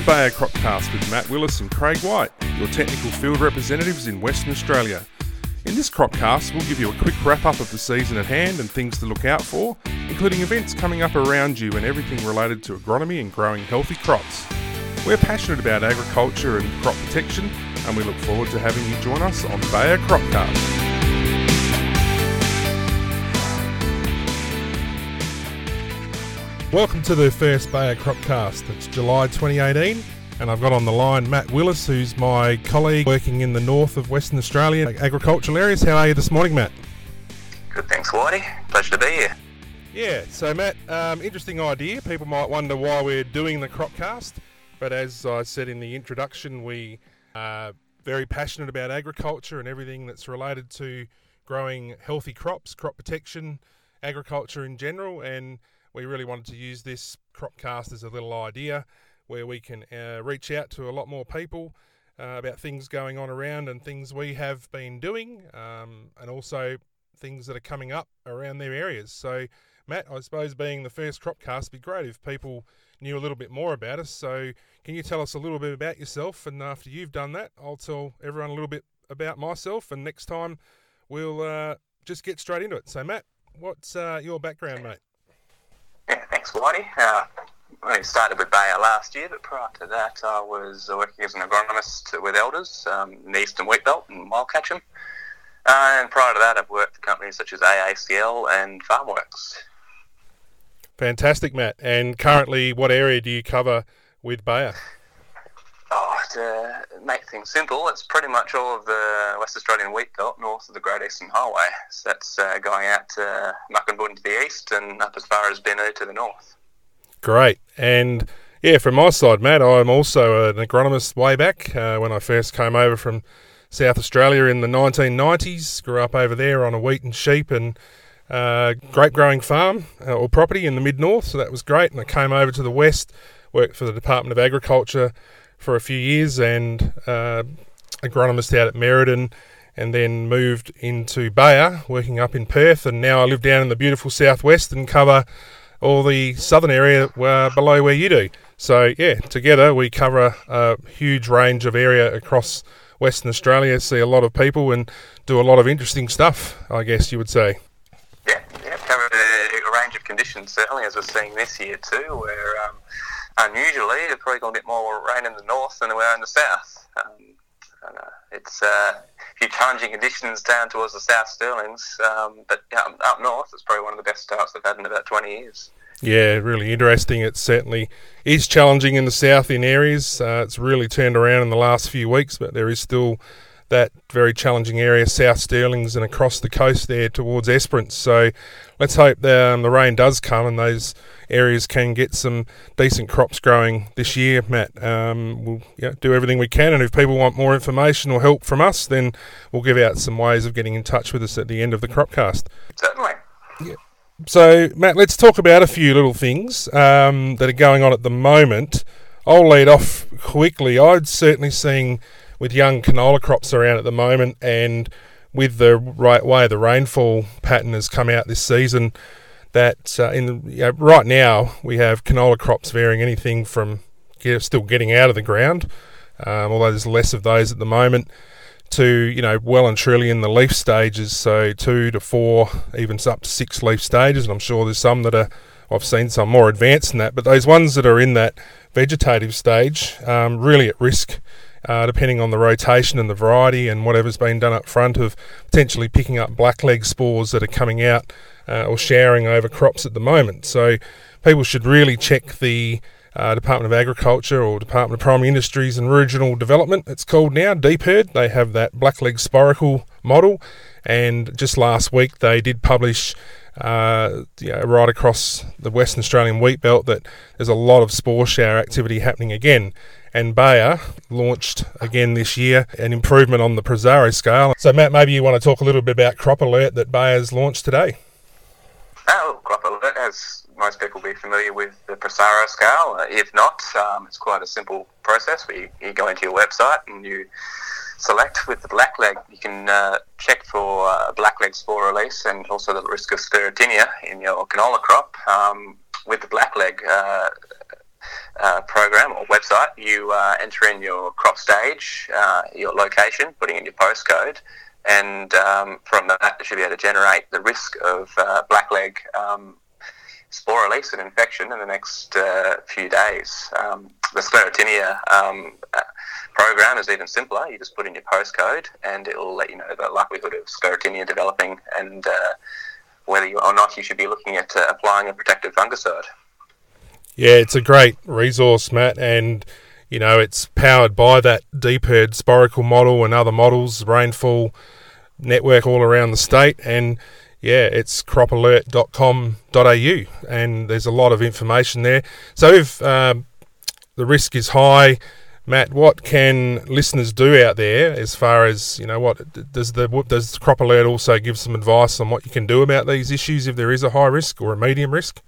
to Bayer Cropcast with Matt Willis and Craig White, your technical field representatives in Western Australia. In this Cropcast, we'll give you a quick wrap up of the season at hand and things to look out for, including events coming up around you and everything related to agronomy and growing healthy crops. We're passionate about agriculture and crop protection, and we look forward to having you join us on Bayer Cropcast. Welcome to the first Bayer Cropcast. It's July 2018, and I've got on the line Matt Willis, who's my colleague working in the north of Western Australia agricultural areas. How are you this morning, Matt? Good, thanks, Whitey. Pleasure to be here. Yeah, so Matt, um, interesting idea. People might wonder why we're doing the Cropcast, but as I said in the introduction, we are very passionate about agriculture and everything that's related to growing healthy crops, crop protection, agriculture in general, and we really wanted to use this cropcast as a little idea where we can uh, reach out to a lot more people uh, about things going on around and things we have been doing, um, and also things that are coming up around their areas. So, Matt, I suppose being the first cropcast would be great if people knew a little bit more about us. So, can you tell us a little bit about yourself? And after you've done that, I'll tell everyone a little bit about myself. And next time, we'll uh, just get straight into it. So, Matt, what's uh, your background, mate? Whitey. Uh, I started with Bayer last year, but prior to that, I was working as an agronomist with Elders um, in the Eastern Wheatbelt in Wyalkatchem. Uh, and prior to that, I've worked for companies such as AACL and FarmWorks. Fantastic, Matt. And currently, what area do you cover with Bayer? Oh, to make things simple, it's pretty much all of the West Australian wheat belt north of the Great Eastern Highway. So that's uh, going out to Mukinbudin to the east and up as far as Binnu to the north. Great. And yeah, from my side, Matt, I'm also an agronomist way back uh, when I first came over from South Australia in the 1990s. Grew up over there on a wheat and sheep and uh, grape growing farm uh, or property in the mid north. So that was great. And I came over to the west, worked for the Department of Agriculture for a few years and uh, agronomist out at Merredin and then moved into Bayer, working up in Perth. And now I live down in the beautiful southwest and cover all the southern area uh, below where you do. So, yeah, together we cover a, a, huge range of area across Western Australia, see a lot of people and do a lot of interesting stuff, I guess you would say. Yeah, yeah, cover a, a range of conditions, certainly, as we're seeing this year too, where um, unusually, they're probably going to get more rain in the north than they are in the south. Um, uh, it's uh, a few challenging conditions down towards the South Stirlings, um, but up, up north, it's probably one of the best starts they've had in about 20 years. Yeah, really interesting. It certainly is challenging in the south in areas. Uh, it's really turned around in the last few weeks, but there is still that very challenging area, South Stirlings, and across the coast there towards Esperance. So let's hope the, um, the rain does come and those areas can get some decent crops growing this year, Matt. Um, we'll yeah, do everything we can, and if people want more information or help from us, then we'll give out some ways of getting in touch with us at the end of the Cropcast. Certainly. Yeah. So, Matt, let's talk about a few little things um, that are going on at the moment. I'll lead off quickly. I'd certainly seen with young canola crops around at the moment and with the right way the rainfall pattern has come out this season, that uh, in you know, right now we have canola crops varying anything from get, still getting out of the ground, um, although there's less of those at the moment, to you know well and truly in the leaf stages, so two to four, even up to six leaf stages. And I'm sure there's some that are I've seen some more advanced than that, but those ones that are in that vegetative stage, um, really at risk uh, depending on the rotation and the variety and whatever's been done up front of potentially picking up blackleg spores that are coming out uh, or showering over crops at the moment. So people should really check the uh, Department of Agriculture or Department of Primary Industries and Regional Development, it's called now, DPIRD. They have that blackleg Sporacle model, and just last week they did publish uh, you know, right across the Western Australian wheat belt that there's a lot of spore shower activity happening again and Bayer launched again this year an improvement on the Prosaro scale. So, Matt, maybe you want to talk a little bit about Crop Alert that Bayer's launched today. Oh, Crop Alert, as most people will be familiar with the Prosaro scale. Uh, if not, um, it's quite a simple process. We, you go into your website and you select with the blackleg. You can uh, check for uh, blackleg spore release and also the risk of sclerotinia in your canola crop. Um, with the blackleg, uh, uh, program or website, you uh, enter in your crop stage, uh, your location, putting in your postcode, and um, from that you should be able to generate the risk of uh, blackleg um, spore release and infection in the next uh, few days. Um, the sclerotinia um, program is even simpler. You just put in your postcode, and it will let you know the likelihood of sclerotinia developing and whether you, or not you should be looking at applying a protective fungicide. Yeah, it's a great resource, Matt, and you know it's powered by that DPIRD Sporacle model and other models, rainfall network all around the state, and yeah, it's cropalert.com.au, and there's a lot of information there. So if um, the risk is high, Matt, what can listeners do out there as far as you know? What does the does Crop Alert also give some advice on what you can do about these issues if there is a high risk or a medium risk?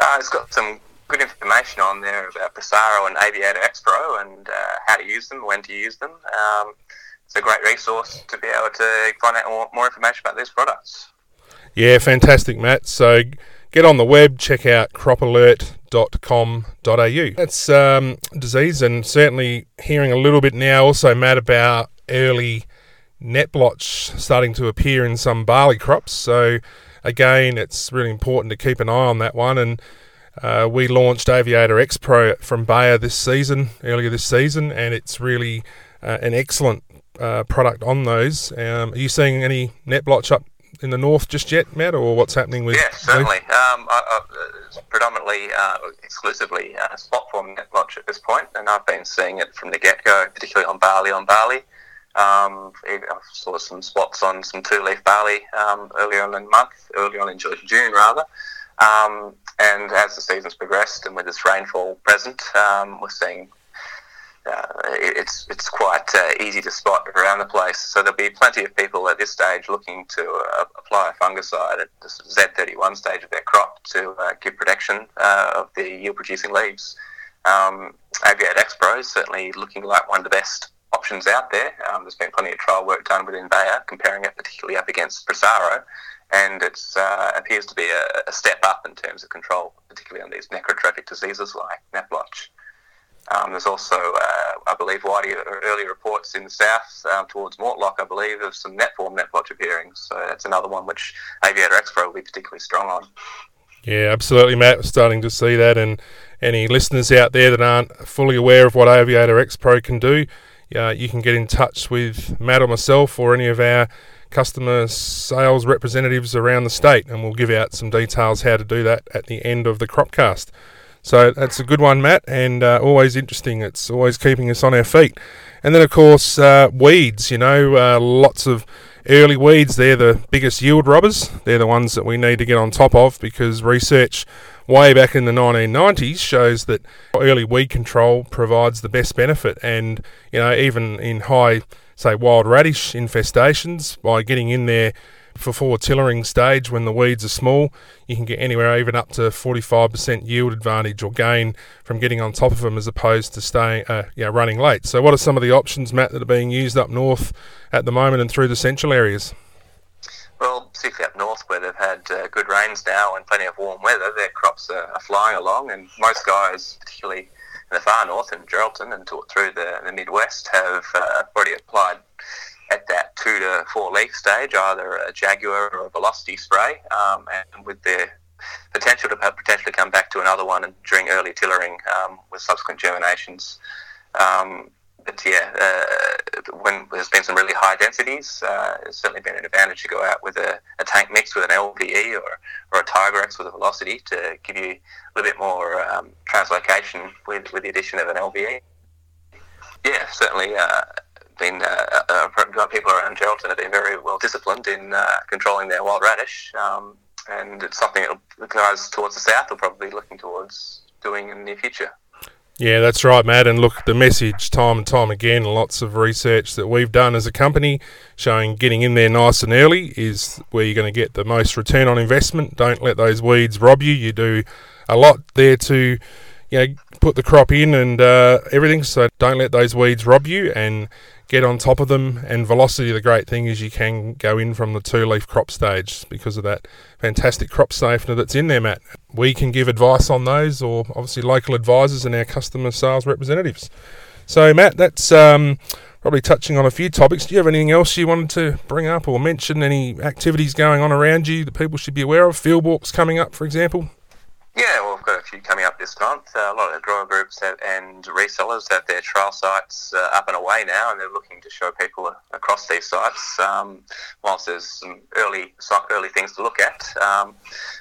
Uh, it's got some good information on there about Prosaro and Aviator X Pro and uh, how to use them, when to use them. Um, it's a great resource to be able to find out more, more information about these products. Yeah, fantastic, Matt. So get on the web, check out cropalert.com.au. That's um, disease, and certainly hearing a little bit now also, Matt, about early net blotch starting to appear in some barley crops. So, again, it's really important to keep an eye on that one. And uh, we launched Aviator X Pro from Bayer this season, earlier this season, and it's really uh, an excellent uh, product on those. Um, are you seeing any net blotch up in the north just yet, Matt, or what's happening with? Yeah, certainly. Um, I, I, predominantly, uh, exclusively uh, spot form net blotch at this point, and I've been seeing it from the get go, particularly on barley on barley. Um, I saw some spots on some two leaf barley um, earlier on in the month, earlier on in June rather. Um, and as the season's progressed and with this rainfall present, um, we're seeing uh, it's it's quite uh, easy to spot around the place. So there'll be plenty of people at this stage looking to uh, apply a fungicide at the Z31 stage of their crop to uh, give protection uh, of the yield-producing leaves. Um, Pro is certainly looking like one of the best options out there. Um, there's been plenty of trial work done within Bayer, comparing it particularly up against Prosaro and it uh, appears to be a, a, step up in terms of control, particularly on these necrotrophic diseases like net blotch. Um, there's also, uh, I believe, widely early reports in the south um, towards Mortlock, I believe, of some net form net blotch appearing. So that's another one which Aviator X Pro will be particularly strong on. Yeah, absolutely, Matt. We're starting to see that, and any listeners out there that aren't fully aware of what Aviator X Pro can do, uh, you can get in touch with Matt or myself or any of our customer sales representatives around the state, and we'll give out some details how to do that at the end of the Cropcast. So that's a good one, Matt, and uh, always interesting. It's always keeping us on our feet. And then, of course, uh, weeds. You know, uh, lots of early weeds. They're the biggest yield robbers. They're the ones that we need to get on top of because research way back in the 1990s shows that early weed control provides the best benefit. And, you know, even in high say, wild radish infestations by getting in there for forward tillering stage when the weeds are small. You can get anywhere even up to 45% yield advantage or gain from getting on top of them as opposed to staying, uh, yeah, running late. So, what are some of the options, Matt, that are being used up north at the moment and through the central areas? Well, particularly up north where they've had uh, good rains now and plenty of warm weather, their crops are, are flying along, and most guys, particularly in the far north in Geraldton and through the, the Midwest have uh, already applied at that two to four leaf stage either a Jaguar or a Velocity spray, um, and with the potential to potentially come back to another one during early tillering um, with subsequent germinations. Um, but yeah, uh, when there's been some really high densities, uh, it's certainly been an advantage to go out with a, a tank mix with an LVE or, or a Tigrex with a velocity to give you a little bit more um, translocation with, with the addition of an LVE. Yeah, certainly uh, been uh, uh, people around Geraldton have been very well disciplined in uh, controlling their wild radish, um, and it's something that guys towards the south will probably looking towards doing in the near future. Yeah, that's right, Matt. And look, the message time and time again, lots of research that we've done as a company showing getting in there nice and early is where you're going to get the most return on investment. Don't let those weeds rob you. You do a lot there to, you know, put the crop in and uh, everything. So don't let those weeds rob you and get on top of them. And velocity, the great thing is you can go in from the two leaf crop stage because of that fantastic crop safener that's in there, Matt. We can give advice on those, or obviously local advisors and our customer sales representatives. So, Matt, that's um, probably touching on a few topics. Do you have anything else you wanted to bring up or mention? Any activities going on around you that people should be aware of? Field walks coming up, for example? Yeah, well, we've got a few coming up this month. Uh, a lot of the grower groups have, and resellers have their trial sites uh, up and away now, and they're looking to show people across these sites. Um, whilst there's some early early things to look at, um,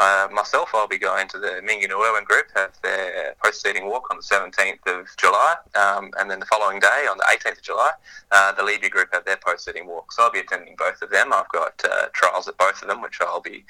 uh, myself, I'll be going to the Mingenew group have their post-seeding walk on the 17th of July, um, and then the following day, on the 18th of July, uh, the Liebe group have their post-seeding walk. So I'll be attending both of them. I've got uh, trials at both of them, which I'll be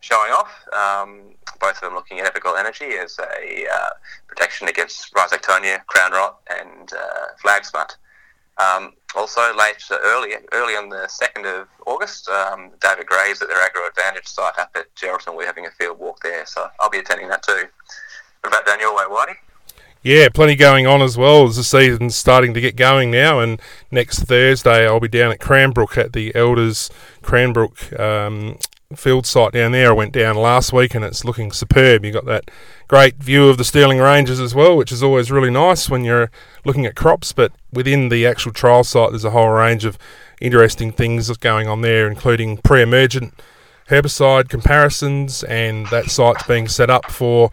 showing off. Um, both of them looking at EverGol Energy as a uh, protection against rhizoctonia, crown rot, and uh, flag smut. Um, also, late early, early on the second of August, um, David Graves at their Agro Advantage site up at Geraldton, we're having a field walk there, so I'll be attending that too. What about down your way, Whitey? Yeah, plenty going on as well as the season's starting to get going now. And next Thursday, I'll be down at Cranbrook at the Elders Cranbrook um, field site down there. I went down last week and it's looking superb. You've got that great view of the Stirling Ranges as well, which is always really nice when you're looking at crops. But within the actual trial site, there's a whole range of interesting things going on there, including pre emergent herbicide comparisons, and that site's being set up for.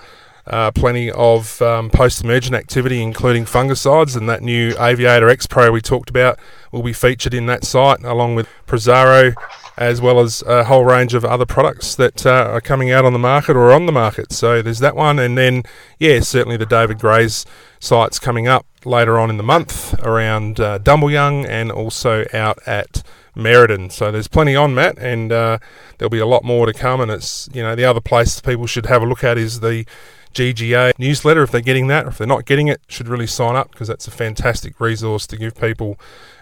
Uh, plenty of um, post-emergent activity, including fungicides, and that new Aviator X Pro we talked about will be featured in that site, along with Prosaro as well as a whole range of other products that uh, are coming out on the market or on the market. So there's that one, and then yeah, certainly the David Gray's sites coming up later on in the month around uh, Young and also out at Merredin. So there's plenty on, Matt, and uh, there'll be a lot more to come. And it's you know the other place people should have a look at is the GGA newsletter if they're getting that. Or if they're not getting it, should really sign up because that's a fantastic resource to give people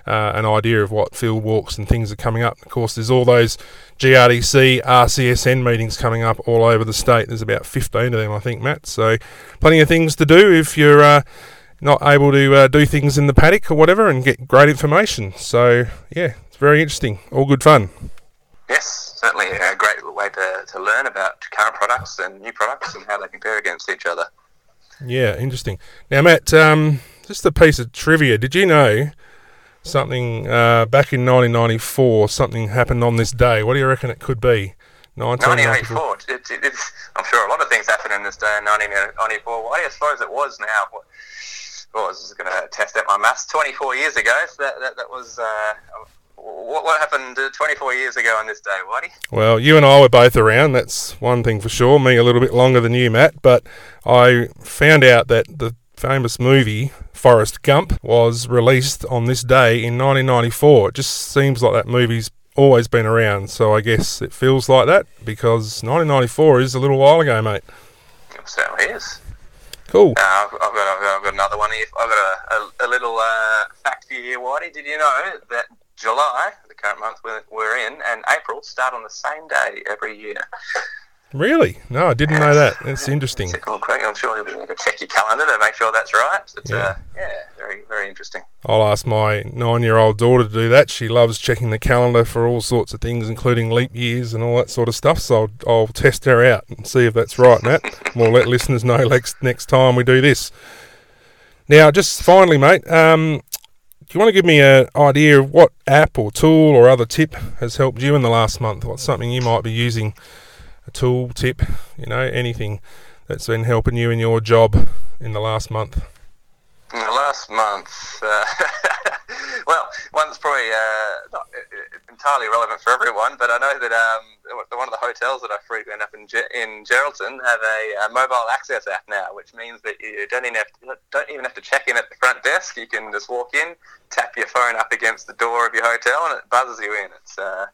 uh, an idea of what field walks and things are coming up. Of course, there's all those GRDC, RCSN meetings coming up all over the state. There's about 15 of them, I think, Matt. So, plenty of things to do if you're uh, not able to uh, do things in the paddock or whatever and get great information. So, yeah, it's very interesting. All good fun. Yes, certainly a great way to, to learn about current products and new products and how they compare against each other. Yeah, interesting. Now, Matt, um, just a piece of trivia. Did you know something uh, back in 1994. Something happened on this day. What do you reckon it could be? 1994. It, it, I'm sure a lot of things happened in this day in 1994. Why, Well, I suppose it was now. Well, I was just going to test out my maths. 24 years ago. So that, that, that was. Uh, what, what happened 24 years ago on this day, Whitey? Well, you and I were both around. That's one thing for sure. Me a little bit longer than you, Matt. But I found out that the famous movie Forrest Gump was released on this day in 1994. It just seems like that movie's always been around, so I guess it feels like that because 1994 is a little while ago, mate. It certainly is. Cool. Uh, I've, got, I've, got, another one here. I've got a, a, a little uh, fact for you here, Whitey. Did you know that July, the current month we're in, and April start on the same day every year? Really? No, I didn't know that. That's interesting. I'm sure you'll be able to check your calendar to make sure that's right. It's, yeah. Uh, yeah, very, very interesting. I'll ask my nine-year-old daughter to do that. She loves checking the calendar for all sorts of things, including leap years and all that sort of stuff. So I'll, I'll test her out and see if that's right, Matt. we'll let listeners know next next time we do this. Now, just finally, mate, um, you want to give me an idea of what app or tool or other tip has helped you in the last month? What's something you might be using? a tool, tip, you know, anything that's been helping you in your job in the last month? In the last month, uh, well, one's probably uh, not entirely relevant for everyone, but I know that um, one of the hotels that I frequent up in, Ge- in Geraldton have a, a, mobile access app now, which means that you don't even, have to, don't even have to check in at the front desk. You can just walk in, tap your phone up against the door of your hotel, and it buzzes you in. It's uh,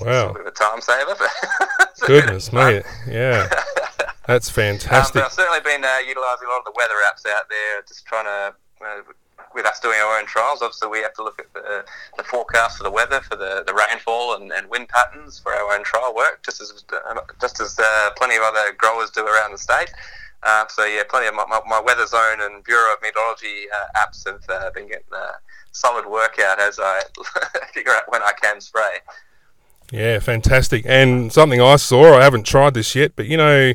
Wow. a bit of a time saver. Goodness me. Yeah. That's fantastic. Um, I've certainly been uh, utilising a lot of the weather apps out there, just trying to, uh, with us doing our own trials, obviously we have to look at the, the forecast for the weather, for the, the rainfall and, and wind patterns for our own trial work, just as, uh, just as uh, plenty of other growers do around the state. Uh, so yeah, plenty of my, my, my, Weather Zone and Bureau of Meteorology uh, apps have uh, been getting a solid workout as I figure out when I can spray. Yeah, fantastic. And something I saw, I haven't tried this yet, but you know,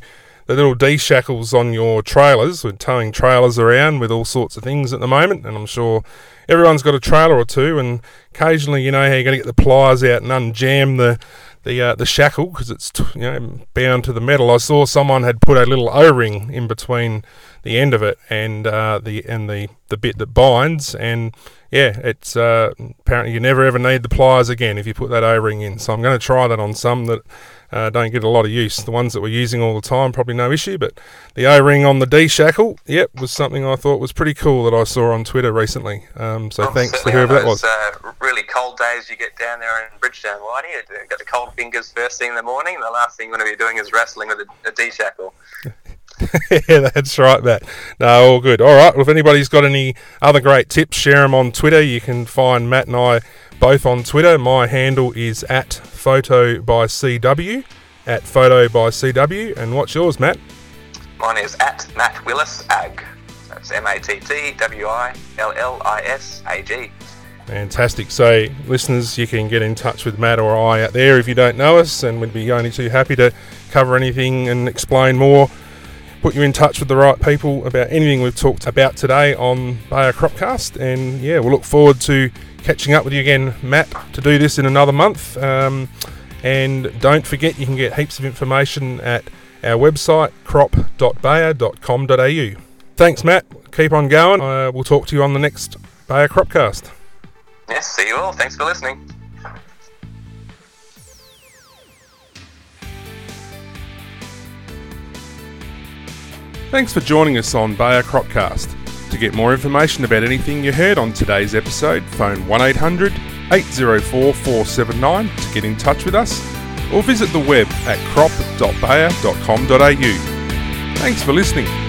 the little D shackles on your trailers, we're towing trailers around with all sorts of things at the moment, and I'm sure everyone's got a trailer or two, and occasionally, you know, how you're going to get the pliers out and unjam the the uh, the shackle because it's you know bound to the metal. I saw someone had put a little O-ring in between the end of it and uh, the and the the bit that binds, and yeah, it's uh, apparently you never ever need the pliers again if you put that O-ring in. So I'm going to try that on some that uh, don't get a lot of use. The ones that we're using all the time, probably no issue, but the O-ring on the D shackle, yep, was something I thought was pretty cool that I saw on Twitter recently. Um, so oh, thanks to whoever that was. Uh, really cold days you get down there in Bridgetown, why do you got the cold fingers first thing in the morning. The last thing you're going to be doing is wrestling with a, a D shackle. yeah, that's right, Matt. No, all good. All right. Well, if anybody's got any other great tips, share them on Twitter. You can find Matt and I both on Twitter. My handle is at photo by CW, at photo by CW. And what's yours, Matt? Mine is at Matt Willis Ag. That's M A T T W I L L I S A G. Fantastic. So, listeners, you can get in touch with Matt or I out there if you don't know us, and we'd be only too happy to cover anything and explain more put you in touch with the right people about anything we've talked about today on Bayer Cropcast. And yeah, we'll look forward to catching up with you again, Matt, to do this in another month. Um, and don't forget, you can get heaps of information at our website, crop.bayer.com.au. Thanks, Matt. Keep on going. Uh, we'll talk to you on the next Bayer Cropcast. Yes, see you all. Thanks for listening. Thanks for joining us on Bayer Cropcast. To get more information about anything you heard on today's episode, phone 1800 804 479 to get in touch with us, or visit the web at crop.bayer.com.au. Thanks for listening.